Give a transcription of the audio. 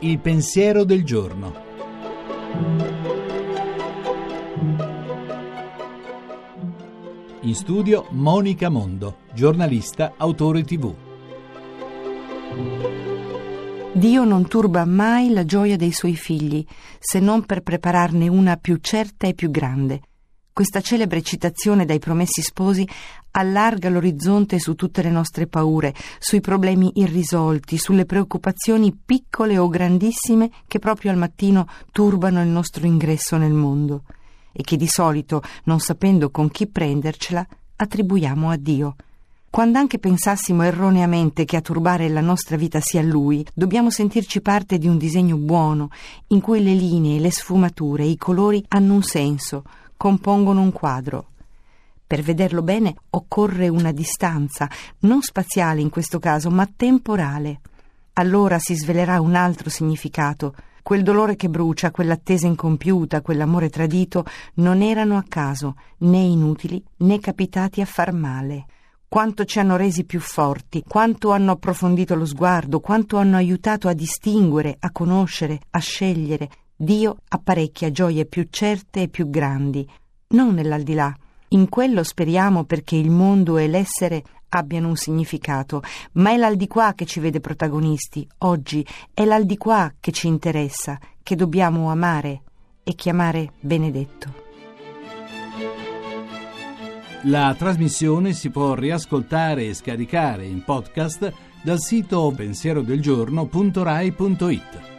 Il pensiero del giorno. In studio Monica Mondo, giornalista, autore tv. Dio non turba mai la gioia dei suoi figli, se non per prepararne una più certa e più grande. Questa celebre citazione dai promessi sposi allarga l'orizzonte su tutte le nostre paure, sui problemi irrisolti, sulle preoccupazioni piccole o grandissime che proprio al mattino turbano il nostro ingresso nel mondo e che di solito, non sapendo con chi prendercela, attribuiamo a Dio. Quando anche pensassimo erroneamente che a turbare la nostra vita sia Lui, dobbiamo sentirci parte di un disegno buono, in cui le linee, le sfumature, i colori hanno un senso, compongono un quadro. Per vederlo bene occorre una distanza, non spaziale in questo caso, ma temporale. Allora si svelerà un altro significato. Quel dolore che brucia, quell'attesa incompiuta, quell'amore tradito non erano a caso, né inutili, né capitati a far male. Quanto ci hanno resi più forti, quanto hanno approfondito lo sguardo, quanto hanno aiutato a distinguere, a conoscere, a scegliere, Dio apparecchia gioie più certe e più grandi, non nell'aldilà. In quello speriamo perché il mondo e l'essere abbiano un significato, ma è l'aldiquà che ci vede protagonisti. Oggi è l'aldiquà che ci interessa, che dobbiamo amare e chiamare benedetto. La trasmissione si può riascoltare e scaricare in podcast dal sito pensierodelgiorno.rai.it.